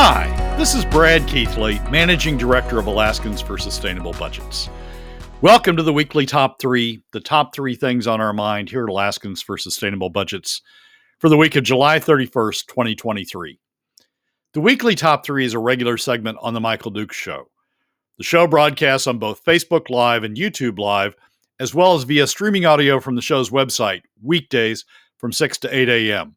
Hi, this is Brad Keithley, Managing Director of Alaskans for Sustainable Budgets. Welcome to the weekly top three, the top three things on our mind here at Alaskans for Sustainable Budgets for the week of July 31st, 2023. The weekly top three is a regular segment on The Michael Dukes Show. The show broadcasts on both Facebook Live and YouTube Live, as well as via streaming audio from the show's website, weekdays from 6 to 8 a.m.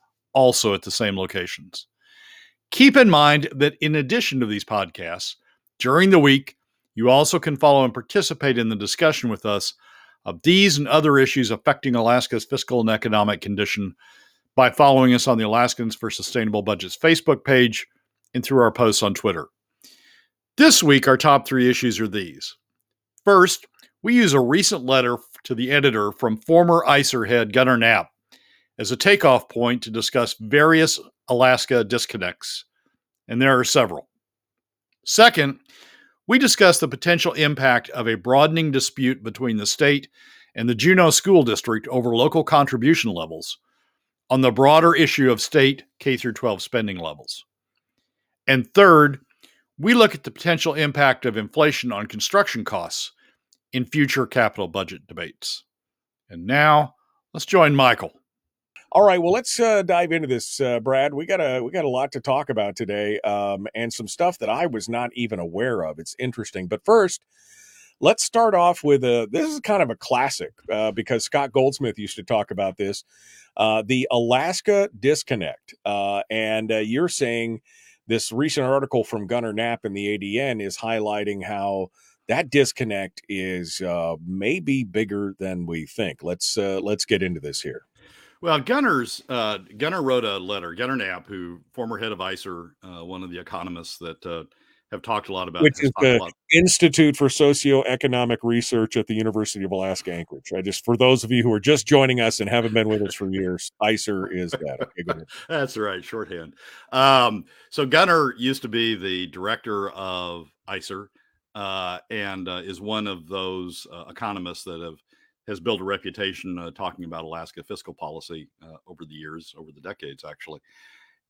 also at the same locations. Keep in mind that in addition to these podcasts, during the week, you also can follow and participate in the discussion with us of these and other issues affecting Alaska's fiscal and economic condition by following us on the Alaskans for Sustainable Budgets Facebook page and through our posts on Twitter. This week, our top three issues are these. First, we use a recent letter to the editor from former ISER head Gunnar Knapp as a takeoff point to discuss various Alaska disconnects, and there are several. Second, we discuss the potential impact of a broadening dispute between the state and the Juneau School District over local contribution levels on the broader issue of state K 12 spending levels. And third, we look at the potential impact of inflation on construction costs in future capital budget debates. And now, let's join Michael. All right, well, let's uh, dive into this, uh, Brad. We got a we got a lot to talk about today, um, and some stuff that I was not even aware of. It's interesting, but first, let's start off with a. This is kind of a classic uh, because Scott Goldsmith used to talk about this, uh, the Alaska disconnect, uh, and uh, you're saying this recent article from Gunnar Knapp in the ADN is highlighting how that disconnect is maybe bigger than we think. Let's let's get into this here. Well, Gunnar's uh, Gunnar wrote a letter. Gunnar Knapp, who former head of ISER, uh, one of the economists that uh, have talked a lot about, which is the Institute for Socioeconomic Research at the University of Alaska Anchorage. I just for those of you who are just joining us and haven't been with us for years, ISER is that. Okay, That's right, shorthand. Um, so Gunnar used to be the director of ISER uh, and uh, is one of those uh, economists that have has built a reputation uh, talking about Alaska fiscal policy uh, over the years, over the decades, actually.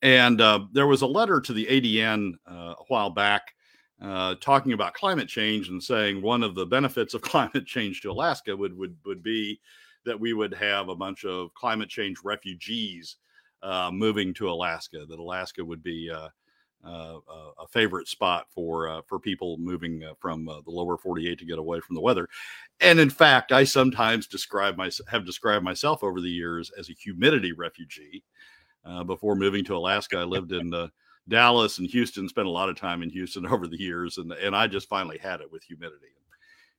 And uh, there was a letter to the ADN uh, a while back uh, talking about climate change and saying one of the benefits of climate change to Alaska would would would be that we would have a bunch of climate change refugees uh, moving to Alaska. That Alaska would be uh, a favorite spot for uh, for people moving uh, from uh, the lower 48 to get away from the weather. And in fact, I sometimes describe my have described myself over the years as a humidity refugee. Uh, before moving to Alaska, I lived in uh, Dallas and Houston. Spent a lot of time in Houston over the years, and and I just finally had it with humidity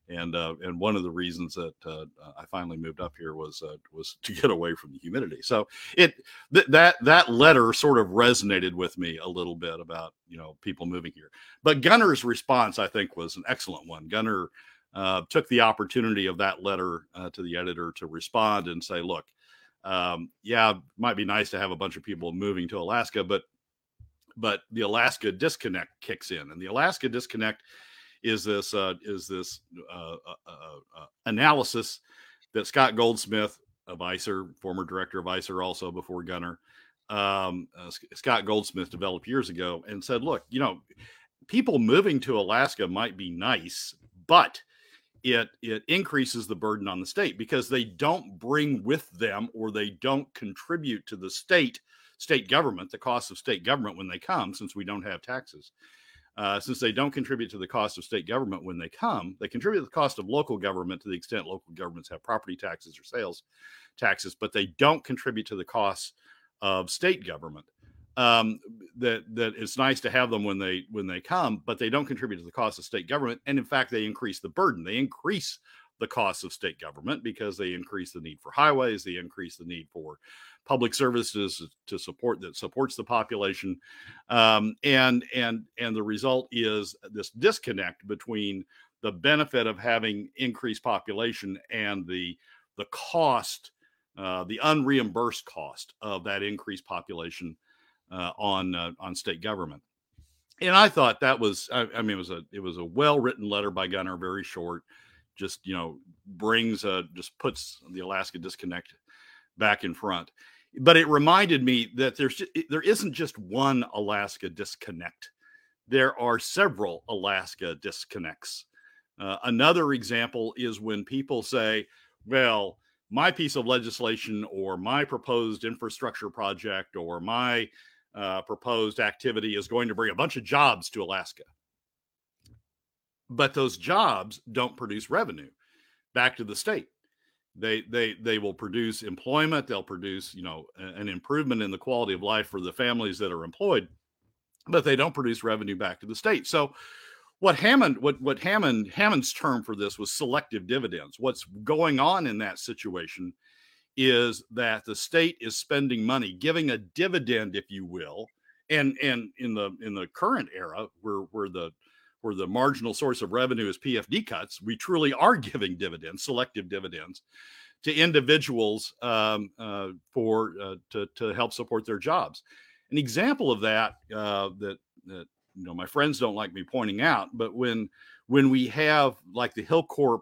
and uh, and one of the reasons that uh, I finally moved up here was uh, was to get away from the humidity. So it th- that that letter sort of resonated with me a little bit about you know people moving here. But Gunnar's response, I think, was an excellent one. Gunnar uh, took the opportunity of that letter uh, to the editor to respond and say, "Look, um, yeah, might be nice to have a bunch of people moving to Alaska, but." But the Alaska disconnect kicks in, and the Alaska disconnect is this uh, is this uh, uh, uh, uh analysis that Scott Goldsmith of ISER, former director of ISER, also before Gunnar, um, Scott Goldsmith developed years ago, and said, "Look, you know, people moving to Alaska might be nice, but." It, it increases the burden on the state because they don't bring with them or they don't contribute to the state state government the cost of state government when they come since we don't have taxes uh, since they don't contribute to the cost of state government when they come, they contribute to the cost of local government to the extent local governments have property taxes or sales taxes, but they don't contribute to the costs of state government. Um, that that it's nice to have them when they when they come, but they don't contribute to the cost of state government, and in fact, they increase the burden. They increase the costs of state government because they increase the need for highways, they increase the need for public services to support that supports the population, um, and and and the result is this disconnect between the benefit of having increased population and the the cost, uh, the unreimbursed cost of that increased population uh, on uh, on state government. And I thought that was, I, I, mean, it was a it was a well written letter by Gunnar, very short, just you know brings a just puts the Alaska disconnect back in front. But it reminded me that there's there isn't just one Alaska disconnect. There are several Alaska disconnects. Uh, another example is when people say, well, my piece of legislation or my proposed infrastructure project or my uh, proposed activity is going to bring a bunch of jobs to Alaska. But those jobs don't produce revenue back to the state. They they they will produce employment. They'll produce you know an improvement in the quality of life for the families that are employed, but they don't produce revenue back to the state. So what Hammond what what Hammond Hammond's term for this was selective dividends. What's going on in that situation is that the state is spending money, giving a dividend, if you will, and and in the in the current era where where the where the marginal source of revenue is PFD cuts, we truly are giving dividends, selective dividends, to individuals um, uh, for uh, to to help support their jobs. An example of that uh, that that you know my friends don't like me pointing out, but when when we have like the Hilcorp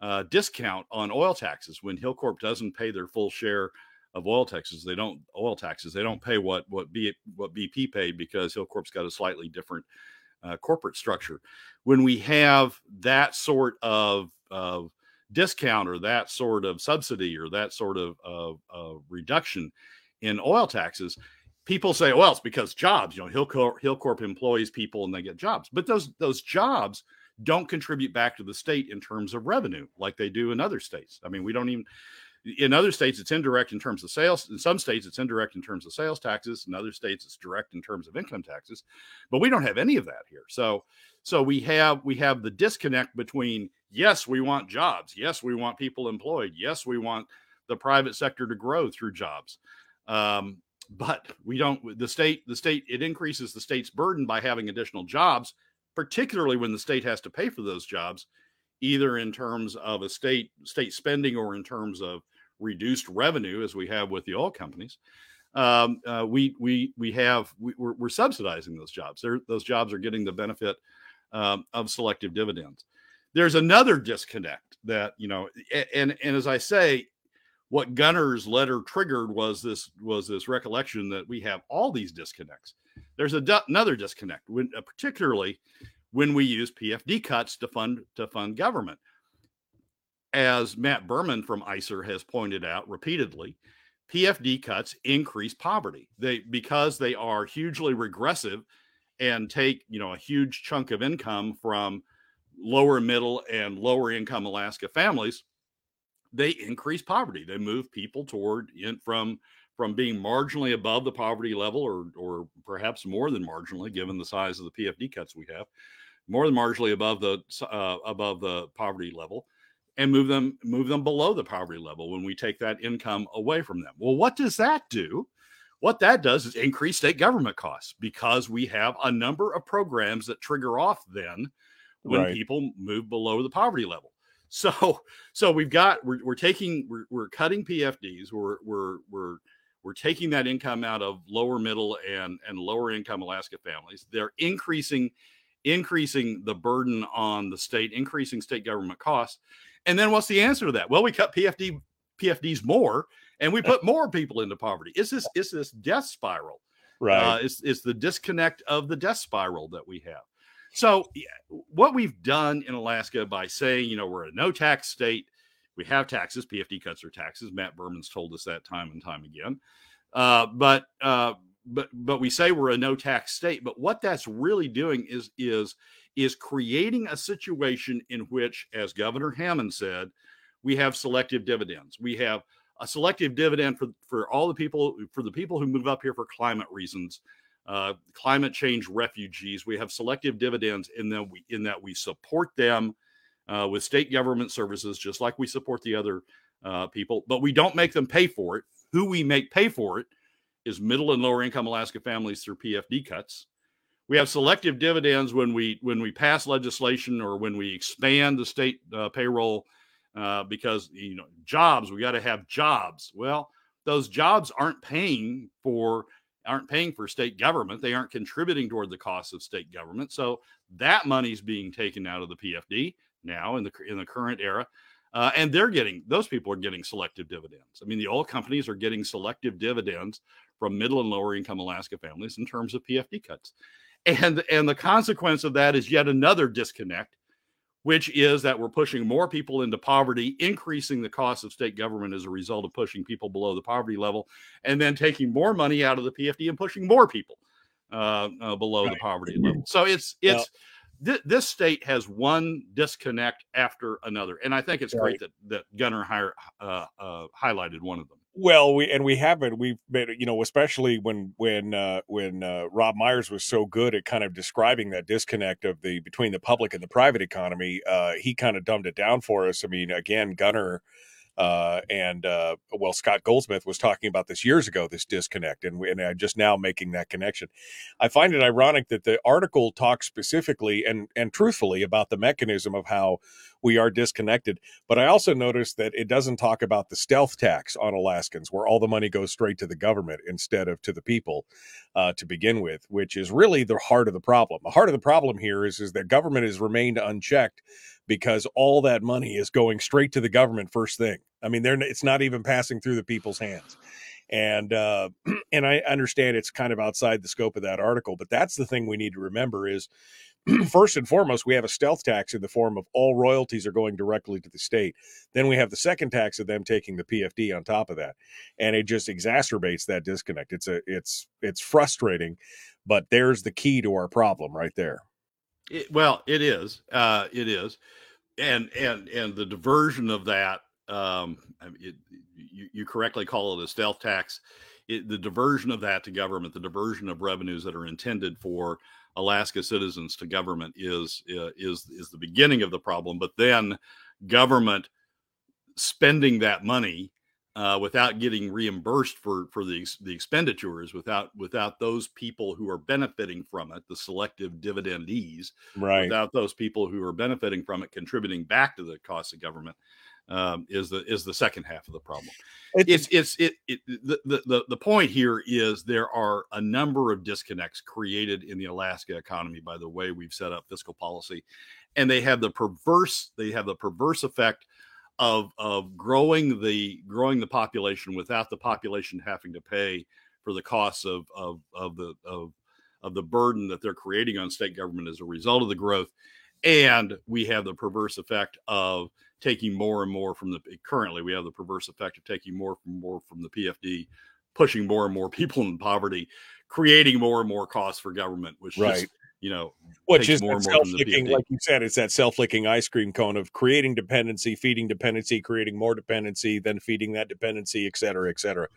uh, discount on oil taxes when Hilcorp doesn't pay their full share of oil taxes. They don't oil taxes. They don't pay what what B, what BP paid because Hilcorp's got a slightly different uh, corporate structure. When we have that sort of of discount or that sort of subsidy or that sort of, of, of reduction in oil taxes, people say, well, it's because jobs. You know, Hilcorp, Hilcorp employs people and they get jobs, but those those jobs don't contribute back to the state in terms of revenue like they do in other states. I mean, we don't even in other states it's indirect in terms of sales. In some states it's indirect in terms of sales taxes. In other states it's direct in terms of income taxes. But we don't have any of that here. So so we have we have the disconnect between yes we want jobs. Yes we want people employed. Yes we want the private sector to grow through jobs. Um, but we don't the state the state it increases the state's burden by having additional jobs particularly when the state has to pay for those jobs, either in terms of a state state spending or in terms of reduced revenue, as we have with the oil companies. Um, uh, we we we have we, are we're subsidizing those jobs. They're, those jobs are getting the benefit um, of selective dividends. There's another disconnect that you know, and and as I say, what Gunnar's letter triggered was this was this recollection that we have all these disconnects. There's a, another disconnect, when, uh, particularly when we use PFD cuts to fund to fund government. As Matt Berman from ISER has pointed out repeatedly, PFD cuts increase poverty. They because they are hugely regressive and take you know a huge chunk of income from lower middle and lower income Alaska families. They increase poverty. They move people toward in, from from being marginally above the poverty level or or perhaps more than marginally given the size of the PFD cuts we have more than marginally above the uh, above the poverty level and move them move them below the poverty level when we take that income away from them well what does that do what that does is increase state government costs because we have a number of programs that trigger off then when right. people move below the poverty level so so we've got we're, we're taking we're, we're cutting pfds we're we're we're we're taking that income out of lower middle and and lower income Alaska families. They're increasing increasing the burden on the state, increasing state government costs. And then what's the answer to that? Well, we cut PFD PFDs more and we put more people into poverty. It's this it's this death spiral. Right. Uh, it's, it's the disconnect of the death spiral that we have. So what we've done in Alaska by saying, you know, we're a no tax state, we have taxes. PFD cuts are taxes. Matt Berman's told us that time and time again. Uh, but uh, but but we say we're a no tax state. But what that's really doing is is is creating a situation in which, as Governor Hammond said, we have selective dividends. We have a selective dividend for for all the people for the people who move up here for climate reasons. Uh, climate change refugees. We have selective dividends in that we in that we support them uh, with state government services, just like we support the other uh, people, but we don't make them pay for it. Who we make pay for it is middle and lower income Alaska families through PFD cuts. We have selective dividends when we when we pass legislation or when we expand the state uh, payroll uh, because you know jobs we got to have jobs. Well, those jobs aren't paying for aren't paying for state government. They aren't contributing toward the costs of state government. So that money's being taken out of the PFD now in the in the current era. Uh, and they're getting those people are getting selective dividends. I mean, the oil companies are getting selective dividends from middle and lower income Alaska families in terms of PFD cuts. And and the consequence of that is yet another disconnect, which is that we're pushing more people into poverty, increasing the cost of state government as a result of pushing people below the poverty level, and then taking more money out of the PFD and pushing more people uh, uh, below right. the poverty level. So it's it's. Well, th- this state has one disconnect after another, and I think it's right. great that that Gunnar hire, uh, uh, highlighted one of them. Well, we and we haven't. We've been, you know, especially when when uh, when uh, Rob Myers was so good at kind of describing that disconnect of the between the public and the private economy. Uh, he kind of dumbed it down for us. I mean, again, Gunnar uh, and uh, well, Scott Goldsmith was talking about this years ago, this disconnect, and, and I'm just now making that connection. I find it ironic that the article talks specifically and and truthfully about the mechanism of how we are disconnected. But I also noticed that it doesn't talk about the stealth tax on Alaskans, where all the money goes straight to the government instead of to the people uh, to begin with, which is really the heart of the problem. The heart of the problem here is is that government has remained unchecked because all that money is going straight to the government first thing. I mean, they're it's not even passing through the people's hands. And uh, and I understand it's kind of outside the scope of that article, but that's the thing we need to remember is first and foremost, we have a stealth tax in the form of all royalties are going directly to the state. Then we have the second tax of them taking the PFD on top of that, and it just exacerbates that disconnect. It's a it's it's frustrating, but there's the key to our problem right there. It, well, it is. Uh, it is, and and and the diversion of that. Um, it, you, you correctly call it a stealth tax. It, the diversion of that to government, the diversion of revenues that are intended for Alaska citizens to government is uh, is is the beginning of the problem. But then government spending that money uh, without getting reimbursed for for the the expenditures, without without those people who are benefiting from it, the selective dividendees, right? Without those people who are benefiting from it, contributing back to the cost of government, um, is the is the second half of the problem. It's it's it, it the, the the point here is there are a number of disconnects created in the Alaska economy by the way we've set up fiscal policy, and they have the perverse they have the perverse effect of of growing the growing the population without the population having to pay for the costs of of of the of of the burden that they're creating on state government as a result of the growth and we have the perverse effect of taking more and more from the currently we have the perverse effect of taking more from more from the PFD, pushing more and more people in poverty, creating more and more costs for government, which right. Just, you know, which is more self-licking, like you said, it's that self-licking ice cream cone of creating dependency, feeding dependency, creating more dependency, then feeding that dependency, et cetera, et cetera,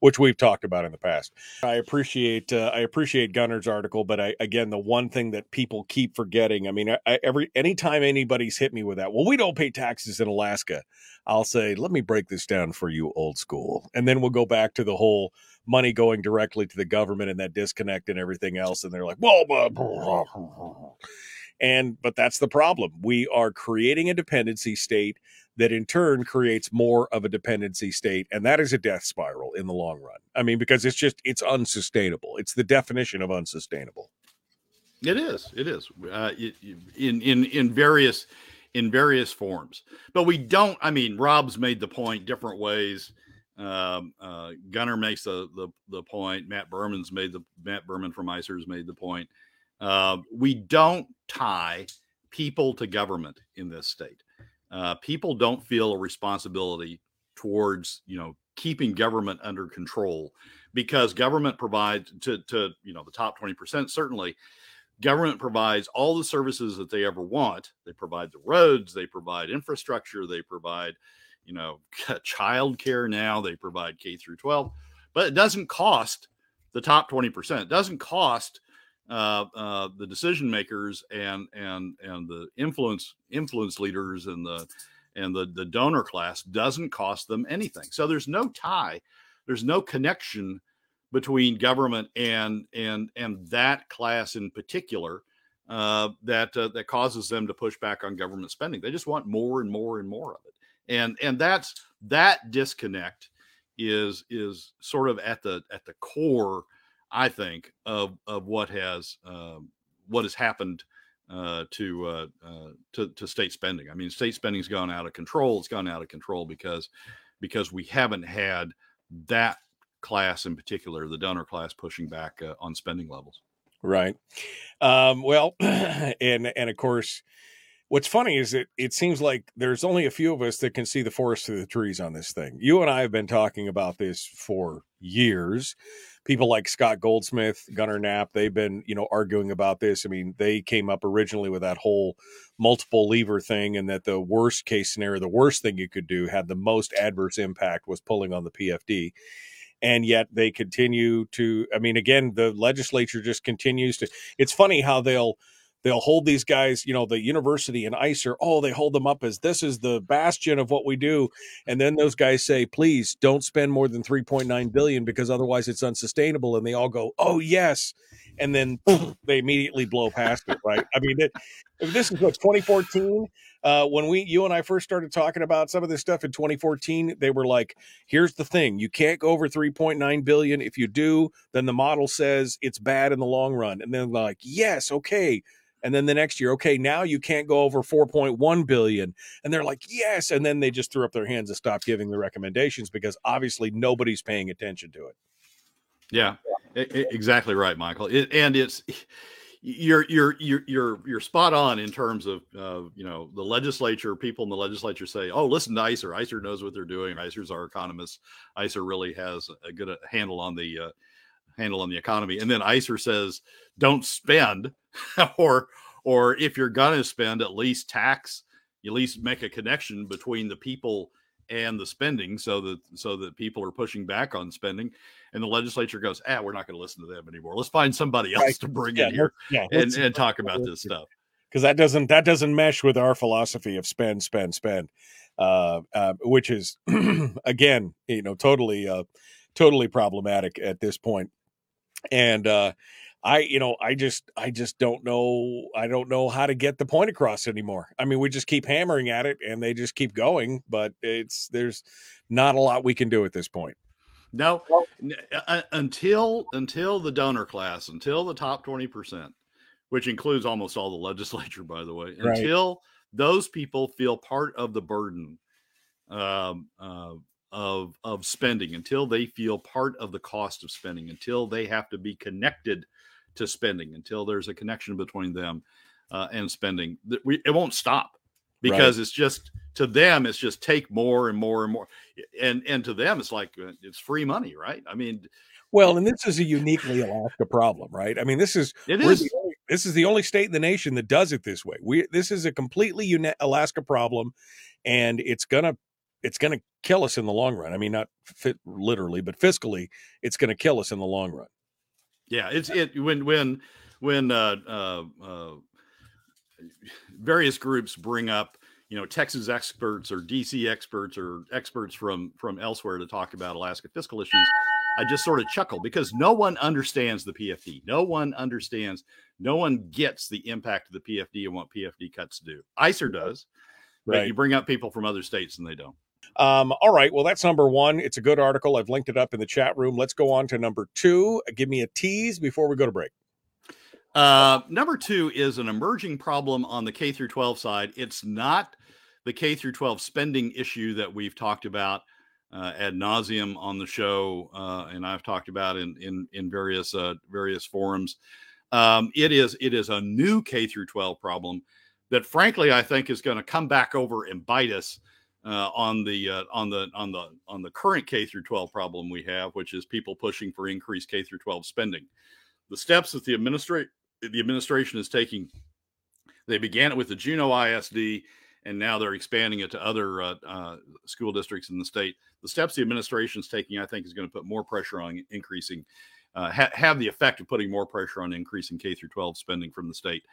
which we've talked about in the past. I appreciate uh, I appreciate Gunnar's article, but I again the one thing that people keep forgetting. I mean, I, I, every anytime anybody's hit me with that, well, we don't pay taxes in Alaska. I'll say, let me break this down for you, old school, and then we'll go back to the whole money going directly to the government and that disconnect and everything else. And they're like, well, blah, blah, blah. and but that's the problem. We are creating a dependency state that in turn creates more of a dependency state, and that is a death spiral in the long run. I mean, because it's just it's unsustainable. It's the definition of unsustainable. It is. It is. Uh, it, in in in various in various forms, but we don't. I mean, Rob's made the point different ways um, uh, Gunnar makes the, the, the point. Matt Berman's made the Matt Berman from ISER's made the point. Uh, we don't tie people to government in this state. Uh, people don't feel a responsibility towards you know keeping government under control because government provides to to you know the top 20% certainly government provides all the services that they ever want they provide the roads they provide infrastructure they provide you know child care now they provide k through 12 but it doesn't cost the top 20% it doesn't cost uh, uh, the decision makers and and and the influence influence leaders and the and the the donor class doesn't cost them anything. So there's no tie, there's no connection between government and and and that class in particular uh, that uh, that causes them to push back on government spending. They just want more and more and more of it, and and that's that disconnect is is sort of at the at the core I think, of of what has um, what has happened uh, to, uh, uh, to to state spending. I mean, state spending's gone out of control. It's gone out of control because because we haven't had that class in particular, the donor class, pushing back uh, on spending levels. Right. Um, well, and and of course, what's funny is that it seems like there's only a few of us that can see the forest through the trees on this thing. You and I have been talking about this for years people like Scott Goldsmith, Gunnar Knapp, they've been, you know, arguing about this. I mean, they came up originally with that whole multiple lever thing and that the worst case scenario, the worst thing you could do had the most adverse impact was pulling on the PFD. And yet they continue to, I mean, again, the legislature just continues to, it's funny how they'll, they'll hold these guys, you know, the university and ISER, oh, they hold them up as this is the bastion of what we do. And then those guys say, please don't spend more than 3.9 billion because otherwise it's unsustainable. And they all go, oh, yes. And then they immediately blow past it, right? I mean, it, this is what 2014. Uh, when we, you and I first started talking about some of this stuff in 2014, they were like, "Here's the thing: you can't go over 3.9 billion. If you do, then the model says it's bad in the long run." And then like, "Yes, okay, and then the next year okay now you can't go over 4.1 billion. And they're like yes. And then they just threw up their hands and stopped giving the recommendations because obviously nobody's paying attention to it. Yeah. Exactly right michael. It, and it's you're you're you're you're you're spot on in terms of uh, you know the legislature people in the legislature say oh listen to ISER. ISER knows what they're doing. ISER's our economists. ISER really has a good uh, handle on the uh, handle on the economy. And then ISER says, don't spend, or or if you're gonna spend, at least tax, at least make a connection between the people and the spending so that so that people are pushing back on spending. And the legislature goes ah we're not going to listen to them anymore. Let's find somebody else right. to bring yeah, in here yeah, and, and talk about this stuff. Because that doesn't that doesn't mesh with our philosophy of spend spend spend uh, uh, which is again you know totally uh, totally problematic at this point. And uh I, you know, I just, I just don't know. I don't know how to get the point across anymore. I mean, we just keep hammering at it, and they just keep going. But it's there's not a lot we can do at this point. No, uh, until until the donor class, until the top twenty percent, which includes almost all the legislature, by the way, right. until those people feel part of the burden um, uh, of of spending until they feel part of the cost of spending until they have to be connected to spending until there's a connection between them uh, and spending we, it won't stop because right. it's just to them it's just take more and more and more and and to them it's like uh, it's free money right i mean well and this is a uniquely alaska problem right i mean this is it is only, this is the only state in the nation that does it this way we this is a completely uni- alaska problem and it's gonna it's going to kill us in the long run. I mean, not fit literally, but fiscally, it's going to kill us in the long run. Yeah, it's it when when when uh, uh, uh, various groups bring up you know Texas experts or DC experts or experts from from elsewhere to talk about Alaska fiscal issues. I just sort of chuckle because no one understands the PFD. No one understands. No one gets the impact of the PFD and what PFD cuts do. ISER does, but you bring up people from other states and they don't. Um, all right. Well, that's number one. It's a good article. I've linked it up in the chat room. Let's go on to number two. Give me a tease before we go to break. Uh, number two is an emerging problem on the K through 12 side. It's not the K through 12 spending issue that we've talked about uh, ad nauseum on the show, uh, and I've talked about in in in various uh, various forums. Um, it is it is a new K through 12 problem that, frankly, I think is going to come back over and bite us uh, on the uh, on the on the on the current K through 12 problem we have, which is people pushing for increased K through 12 spending. The steps that the administrate the administration is taking, they began it with the Juneau ISD, and now they're expanding it to other uh, uh, school districts in the state. The steps the administration is taking, I think, is going to put more pressure on increasing uh, ha- have the effect of putting more pressure on increasing K through 12 spending from the state.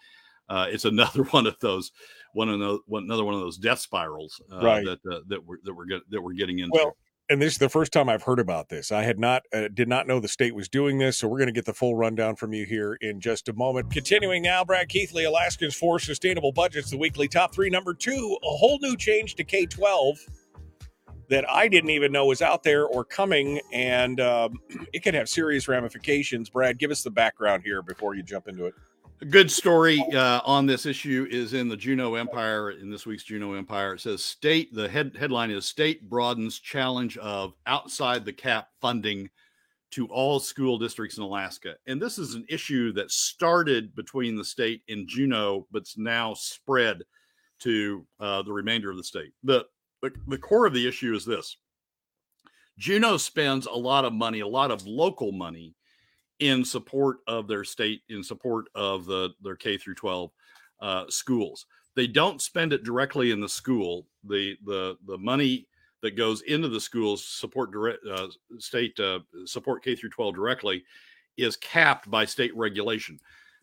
Uh, it's another one of those one of those one, another one of those death spirals uh, Right. that uh, that we're that we're get, that we're getting into. Well, and this is the first time I've heard about this. I had not uh, did not know the state was doing this, so we're going to get the full rundown from you here in just a moment. Continuing now, Brad Keithley, Alaskans for Sustainable Budgets, the weekly top three. Number two, a whole new change to K twelve that I didn't even know was out there or coming, and um, it could have serious ramifications. Brad, give us the background here before you jump into it. A good story uh, on this issue is in the Juneau Empire. In this week's Juneau Empire, it says state. The head headline is "State broadens challenge of outside the cap funding to all school districts in Alaska." And this is an issue that started between the state and Juneau, but's now spread to uh, the remainder of the state. The, the the core of the issue is this: Juneau spends a lot of money, a lot of local money in support of their state, in support of the their K through 12 uh, schools. They don't spend it directly in the school. The the the money that goes into the schools support direct uh, state uh, support K through 12 directly is capped by state regulation.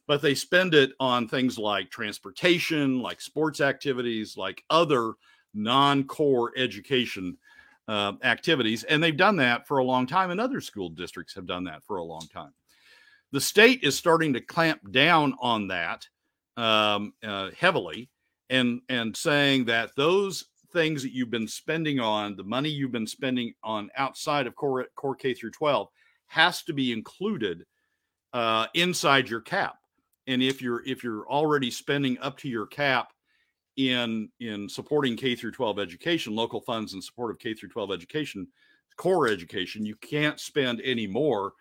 But they spend it on things like transportation, like sports activities, like other non-core education uh, activities, and they've done that for a long time, and other school districts have done that for a long time. The state is starting to clamp down on that um, uh, heavily, and and saying that those things that you've been spending on, the money you've been spending on outside of core core K through 12, has to be included uh, inside your cap. And if you're if you're already spending up to your cap in in supporting K through 12 education, local funds in support of K through 12 education, core education, you can't spend any more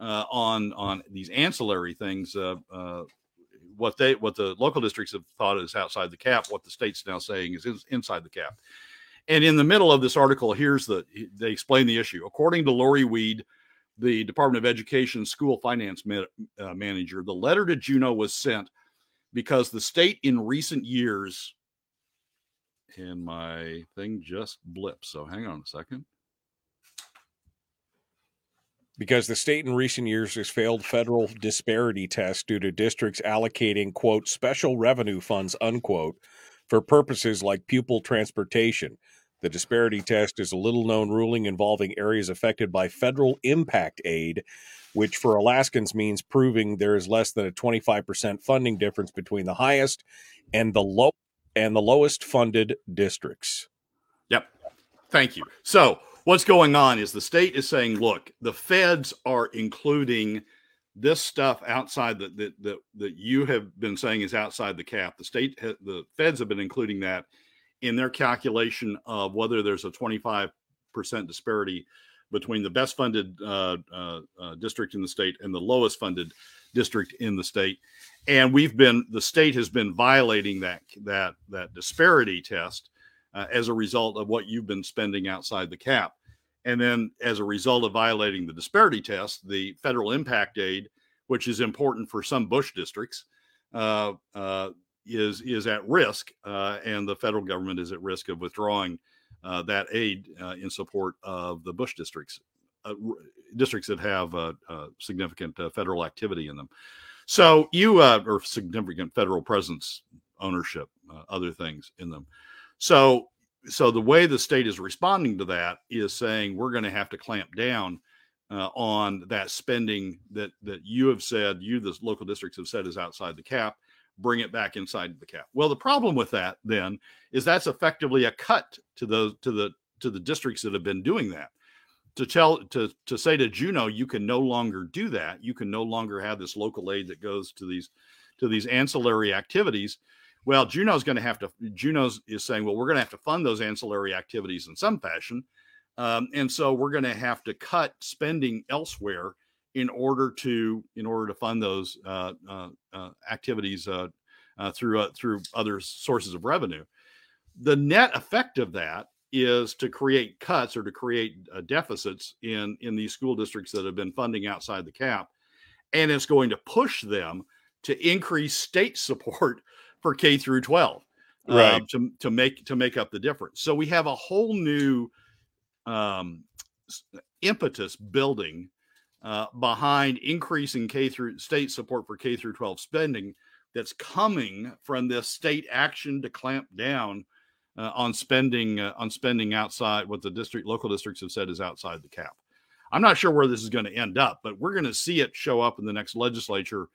uh, on on these ancillary things. Uh, uh, what they what the local districts have thought is outside the cap, what the state's now saying is, inside the cap. And in the middle of this article, here's the they explain the issue. According to Lori Weed, the Department of Education school finance ma- uh, manager, the letter to Juneau was sent because the state in recent years and my thing just blipped. So hang on a second. Because the state in recent years has failed federal disparity tests due to districts allocating quote special revenue funds unquote for purposes like pupil transportation the disparity test is a little known ruling involving areas affected by federal impact aid which for alaskans means proving there is less than a 25% funding difference between the highest and the low and the lowest funded districts Yep. Thank you. So, what's going on is the state is saying, look, the feds are including this stuff outside that that that, that you have been saying is outside the cap. The state, ha- the feds have been including that in their calculation of whether there's a 25% disparity between the best funded uh, uh, uh, district in the state and the lowest funded district in the state. And we've been, the state has been violating that that that disparity test uh, as a result of what you've been spending outside the cap. And then, as a result of violating the disparity test, the federal impact aid, which is important for some Bush districts, uh, uh, is is at risk, uh, and the federal government is at risk of withdrawing uh, that aid uh, in support of the Bush districts, uh, districts that have significant federal activity in them. So you uh, or significant federal presence, ownership, other things in them. So so the way the state is responding to that is saying we're going to have to clamp down uh, on that spending that that you have said you the local districts have said is outside the cap bring it back inside the cap. Well the problem with that then is that's effectively a cut to those to the to the districts that have been doing that. To tell to to say to juneau you can no longer do that. You can no longer have this local aid that goes to these to these ancillary activities well, Juneau's going to have to. Juneau's is saying, well, we're going to have to fund those ancillary activities in some fashion, um, and so we're going to have to cut spending elsewhere in order to in order to fund those uh, uh, uh, activities uh, uh, through through other sources of revenue. The net effect of that is to create cuts or to create deficits in in these school districts that have been funding outside the cap, and it's going to push them to increase state support for K through 12 uh, Right. to, to make to make up the difference. So we have a whole new um, impetus building uh, behind increasing K through state support for K through 12 spending that's coming from this state action to clamp down uh, on spending uh, on spending outside what the district local districts have said is outside the cap. I'm not sure where this is going to end up, but we're going to see it show up in the next legislature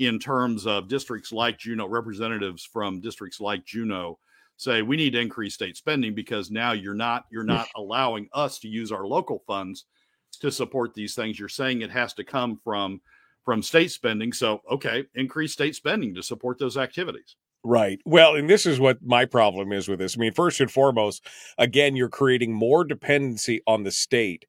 in terms of districts like Juneau, representatives from districts like Juneau say we need to increase state spending because now you're not you're not allowing us to use our local funds to support these things. You're saying it has to come from from state spending. So okay, increase state spending to support those activities. Right. Well, and this is what my problem is with this. I mean, first and foremost, again, you're creating more dependency on the state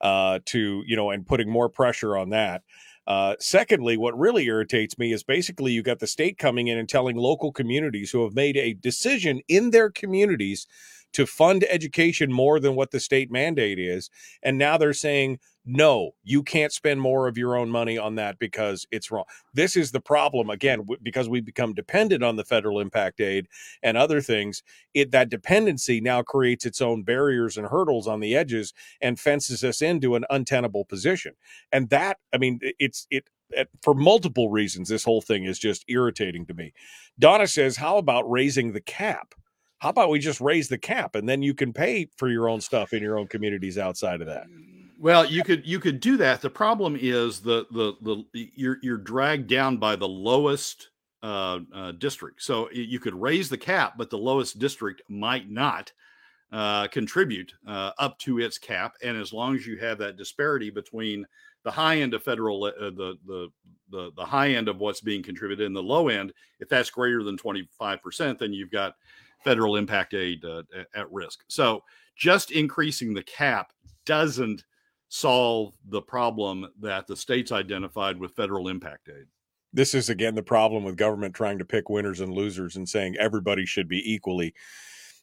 uh, to, you know, and putting more pressure on that. Uh, secondly, what really irritates me is basically you got the state coming in and telling local communities who have made a decision in their communities to fund education more than what the state mandate is. And now they're saying, no, you can't spend more of your own money on that because it's wrong. This is the problem again because we become dependent on the federal impact aid and other things. It that dependency now creates its own barriers and hurdles on the edges and fences us into an untenable position. And that, I mean, it's it eh, for multiple reasons. This whole thing is just irritating to me. Donna says, "How about raising the cap?" How about we just raise the cap and then you can pay for your own stuff in your own communities outside of that? Well, you could you could do that. The problem is the the the you're you're dragged down by the lowest uh, uh, district. So you could raise the cap, but the lowest district might not uh, contribute uh, up to its cap. And as long as you have that disparity between the high end of federal, uh, the, the the the high end of what's being contributed and the low end, if that's greater than twenty five percent, then you've got federal impact aid uh, at risk. So just increasing the cap doesn't solve the problem that the states identified with federal impact aid. This is again the problem with government trying to pick winners and losers and saying everybody should be equally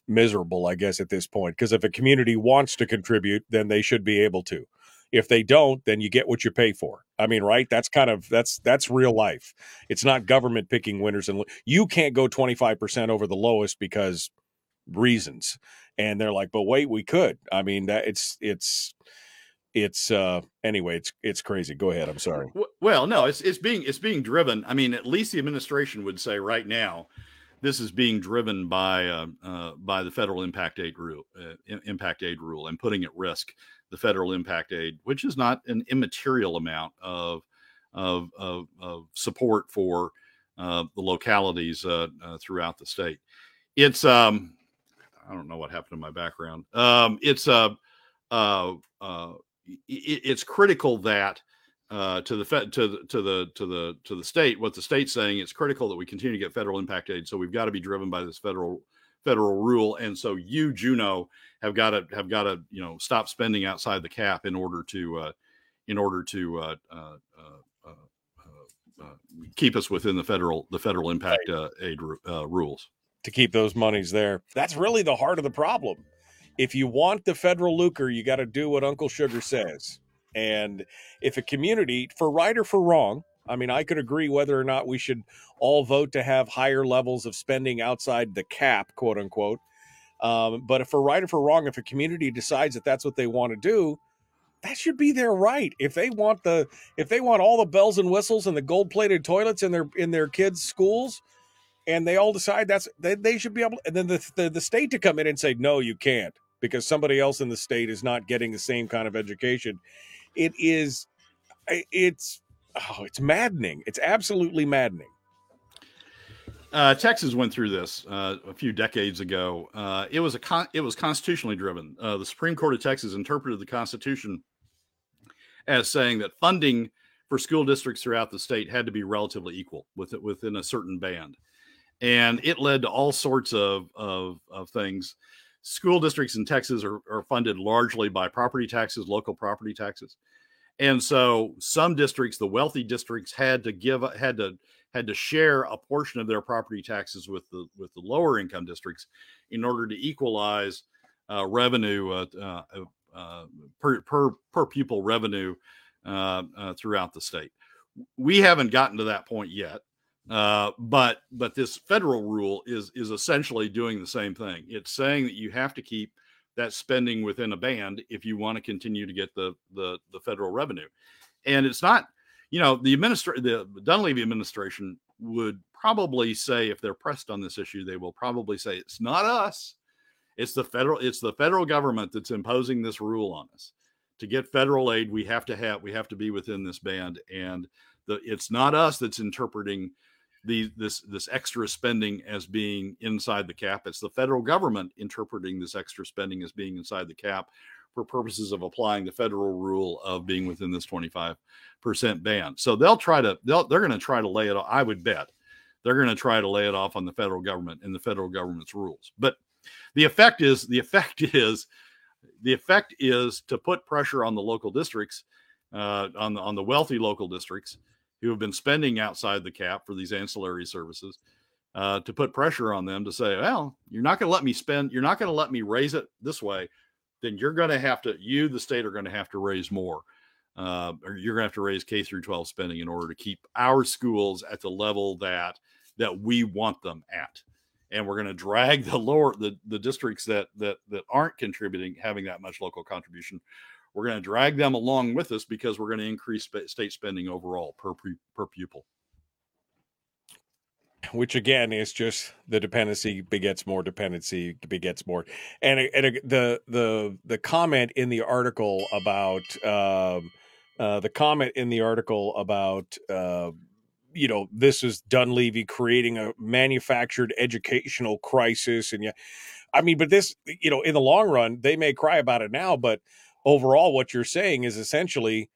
miserable, I guess, at this point. Because if a community wants to contribute, then they should be able to. If they don't, then you get what you pay for. I mean, right? That's kind of that's that's real life. It's not government picking winners and you can't go 25% over the lowest because reasons. And they're like, "But wait, we could." I mean, that it's it's it's uh anyway it's it's crazy. Go ahead i'm sorry. Well no it's it's being it's being driven i mean at least the administration would say right now this is being driven by uh, uh by the federal impact aid rule uh, impact aid rule and putting at risk the federal impact aid which is not an immaterial amount of of of, of support for uh, the localities uh, uh, throughout the state. It's um i don't know what happened to my background. Um it's uh uh, uh, it's critical that uh, to the fed to the to the to the to the state what the state's saying it's critical that we continue to get federal impact aid so we've got to be driven by this federal federal rule and so you juneau have got to have got to you know stop spending outside the cap in order to uh, in order to uh, uh, uh, uh keep us within the federal the federal impact aid rules. To keep those monies there. That's really the heart of the problem if you want the federal lucre, you got to do what Uncle Sugar says. And if a community, for right or for wrong, I mean, I could agree whether or not we should all vote to have higher levels of spending outside the cap, quote unquote. Um, but if for right or for wrong, if a community decides that that's what they want to do, that should be their right. If they want the, if they want all the bells and whistles and the gold plated toilets in their in their kids' schools, and they all decide that's they, they should be able, and then the, the the state to come in and say no, you can't because somebody else in the state is not getting the same kind of education. It is, it's, oh, it's maddening. It's absolutely maddening. Uh, Texas went through this uh, a few decades ago. Uh, it was a con- it was constitutionally driven. Uh, the Supreme Court of Texas interpreted the Constitution as saying that funding for school districts throughout the state had to be relatively equal with it within a certain band, and it led to all sorts of of, of things school districts in Texas are, are funded largely by property taxes, local property taxes. And so some districts, the wealthy districts, had to give had to had to share a portion of their property taxes with the with the lower income districts in order to equalize uh, revenue uh, uh, uh per, per per pupil revenue uh, uh, throughout the state. We haven't gotten to that point yet. Uh, but but this federal rule is is essentially doing the same thing. It's saying that you have to keep that spending within a band if you want to continue to get the the the federal revenue. and it's not, you know, the administra- the Dunleavy administration would probably say if they're pressed on this issue, they will probably say it's not us, it's the federal, it's the federal government that's imposing this rule on us. To get federal aid, we have to have we have to be within this band, and the it's not us that's interpreting the this this extra spending as being inside the cap. It's the federal government interpreting this extra spending as being inside the cap for purposes of applying the federal rule of being within this 25% band. So they'll try to they'll they're going to try to lay it off. I would bet they're going to try to lay it off on the federal government and the federal government's rules. But the effect is the effect is the effect is to put pressure on the local districts, uh, on the on the wealthy local districts who have been spending outside the cap for these ancillary services, uh, to put pressure on them to say, well, you're not going to let me spend, you're not going to let me raise it this way, then you're going to have to, you, the state, are going to have to raise more. Uh, or you're going to have to raise K through 12 spending in order to keep our schools at the level that that we want them at and we're going to drag the lower the, the districts that that that aren't contributing having that much local contribution we're going to drag them along with us because we're going to increase state spending overall per per pupil. Which again is just the dependency begets more dependency begets more, and and the the the comment in the article about um, uh, the comment in the article about uh, you know this is Dunleavy creating a manufactured educational crisis, and yeah, I mean, but this you know in the long run they may cry about it now, but overall, what you're saying is essentially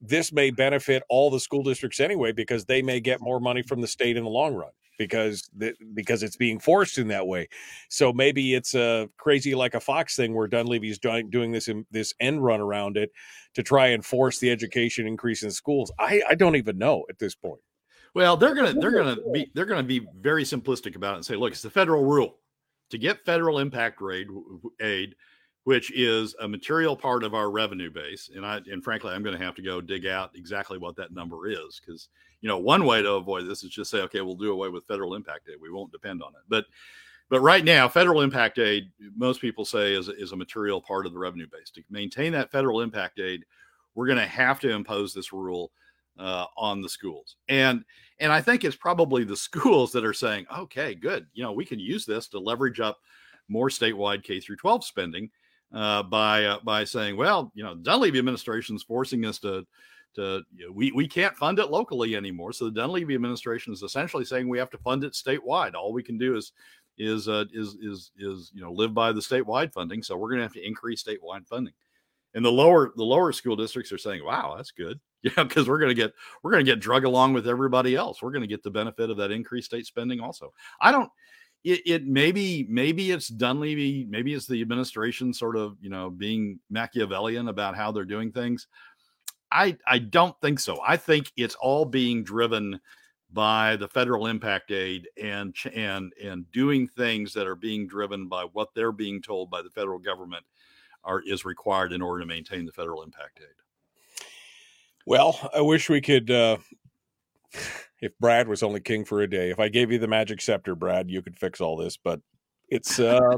this may benefit all the school districts anyway because they may get more money from the state in the long run because the, because it's being forced in that way. So maybe it's a crazy like a fox thing where Dunleavy's doing this in, this end run around it to try and force the education increase in schools. I, I don't even know at this point. Well, they're gonna they're gonna be they're gonna be very simplistic about it and say, look, it's the federal rule to get federal impact aid aid which is a material part of our revenue base. And I and frankly, I'm going to have to go dig out exactly what that number is because you know one way to avoid this is just say, okay, we'll do away with federal impact aid. We won't depend on it. But but right now, federal impact aid, most people say is is a material part of the revenue base. To maintain that federal impact aid, we're going to have to impose this rule uh, on the schools. And and I think it's probably the schools that are saying, okay, good, you know, we can use this to leverage up more statewide K through 12 spending uh, by uh, by saying, well, you know, Dunleavy administration is forcing us to to you know, we we can't fund it locally anymore. So the Dunleavy administration is essentially saying we have to fund it statewide. All we can do is is uh, is is is you know live by the statewide funding. So we're going to have to increase statewide funding. And the lower the lower school districts are saying, wow, that's good. Yeah, because we're going to get we're going to get drug along with everybody else. We're going to get the benefit of that increased state spending also. I don't it, it maybe maybe it's Dunleavy, maybe it's the administration sort of you know being Machiavellian about how they're doing things. I I don't think so. I think it's all being driven by the federal impact aid and and and doing things that are being driven by what they're being told by the federal government are is required in order to maintain the federal impact aid. Well, I wish we could uh, if Brad was only king for a day. If I gave you the magic scepter, Brad, you could fix all this, but it's uh,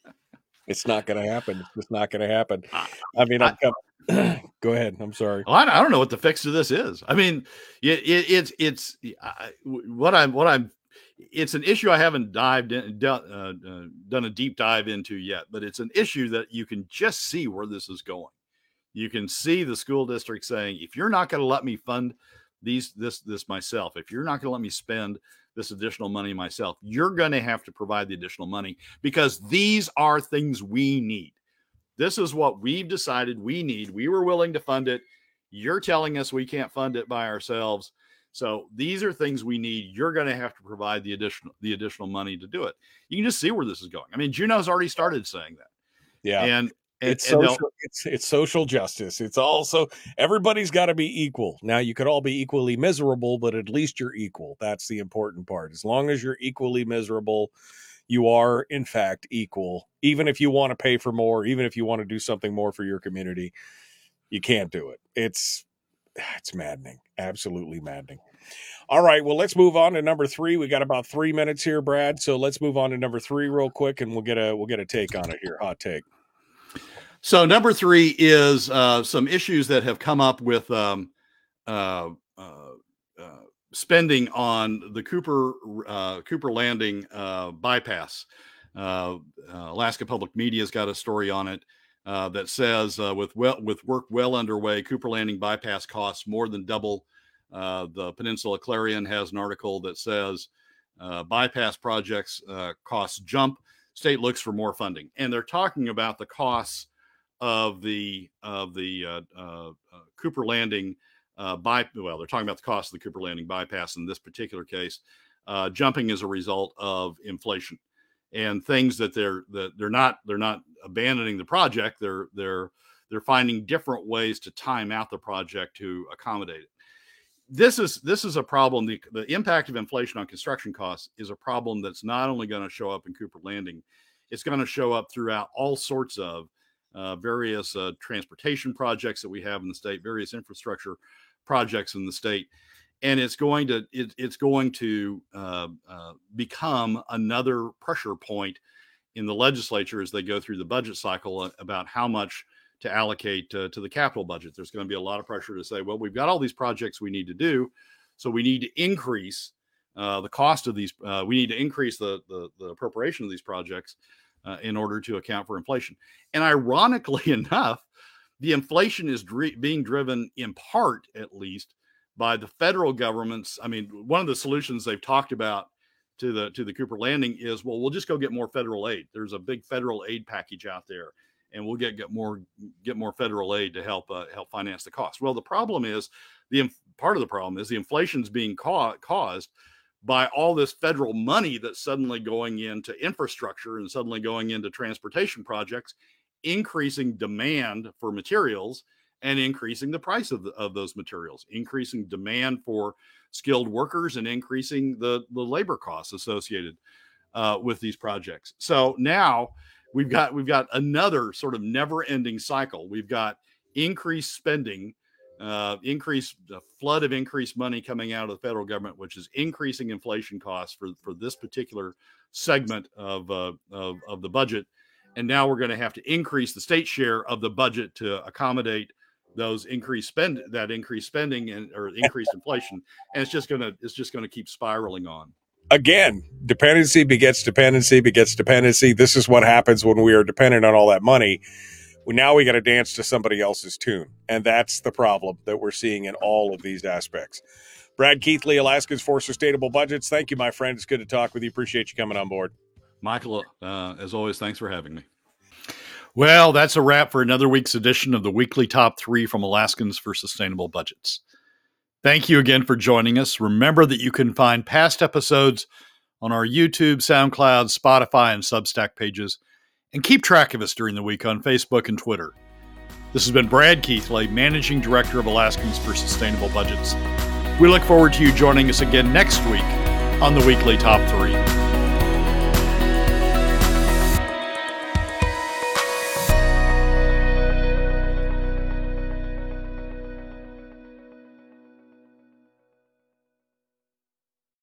it's not going to happen. It's just not going to happen. I mean, I'm I, go ahead. I'm sorry. Well, I, I, don't know what the fix to this is. I mean, it, it, it's it's I, what I'm what I'm. It's an issue I haven't dived in, done, uh, uh, done a deep dive into yet, but it's an issue that you can just see where this is going. You can see the school district saying, if you're not going to let me fund these this this myself. If you're not going to let me spend this additional money myself you're going to have to provide the additional money because these are things we need. This is what we've decided we need. We were willing to fund it. You're telling us we can't fund it by ourselves. So these are things we need. You're going to have to provide the additional the additional money to do it. You can just see where this is going. I mean juneau's already started saying that. Yeah. And and, it's social. It's it's social justice. It's also everybody's got to be equal. Now you could all be equally miserable, but at least you're equal. That's the important part. As long as you're equally miserable, you are in fact equal. Even if you want to pay for more, even if you want to do something more for your community, you can't do it. It's it's maddening. Absolutely maddening. All right, well, let's move on to number three. We got about three minutes here, Brad. So let's move on to number three real quick, and we'll get a we'll get a take on it here. Hot take. So number three is uh, some issues that have come up with um, uh, uh, uh, spending on the Cooper uh, Cooper Landing uh, bypass. Alaska Public Media's got a story on it that says with well with work well underway, Cooper Landing bypass costs more than double. the Peninsula Clarion has an article that says bypass projects costs jump. State looks for more funding, and they're talking about the costs of the of the Cooper Landing uh, by well, they're talking about the cost of the Cooper Landing bypass in this particular case, uh, jumping as a result of inflation and things that they're that they're not they're not abandoning the project. They're they're they're finding different ways to time out the project to accommodate it. This is this is a problem. The, the impact of inflation on construction costs is a problem that's not only going to show up in Cooper Landing, it's going to show up throughout all sorts of uh, various uh, transportation projects that we have in the state, various infrastructure projects in the state and it's going to it, it's going to uh, uh, become another pressure point in the legislature as they go through the budget cycle uh, about how much to allocate to the capital budget. There's going to be a lot of pressure to say, well, we've got all these projects we need to do, so we need to increase uh, the cost of these. We need to increase the, the, the appropriation of these projects uh, in order to account for inflation. And ironically enough, the inflation is being driven in part, at least, by the federal government's. I mean, one of the solutions they've talked about to the to the Cooper Landing is, well, we'll just go get more federal aid. There's a big federal aid package out there, and we'll get get more get more federal aid to help uh, help finance the cost. Well, the problem is the part of the problem is the inflation's being ca- caused by all this federal money that's suddenly going into infrastructure and suddenly going into transportation projects increasing demand for materials and increasing the price of, the, of those materials, increasing demand for skilled workers and increasing the, the labor costs associated uh, with these projects. So now we've got we've got another sort of never-ending cycle. We've got increased spending, uh, increased flood of increased money coming out of the federal government, which is increasing inflation costs for for this particular segment of uh, of, of the budget. And now we're going to have to increase the state share of the budget to accommodate those increased spend that increased spending and or increased inflation. And it's just to it's just going to keep spiraling on. Again dependency begets dependency begets dependency. This is what happens when we are dependent on all that money well, now we got to dance to somebody else's tune and that's the problem that we're seeing in all of these aspects brad keithley alaskans for sustainable budgets thank you my friend it's good to talk with you appreciate you coming on board Michael, uh, as always, thanks for having me. Well, that's a wrap for another week's edition of the weekly top three from Alaskans for Sustainable Budgets. Thank you again for joining us. Remember that you can find past episodes on our YouTube, SoundCloud, Spotify, and Substack pages, and keep track of us during the week on Facebook and Twitter. This has been Brad Keithley, Managing Director of Alaskans for Sustainable Budgets. We look forward to you joining us again next week on the weekly top three.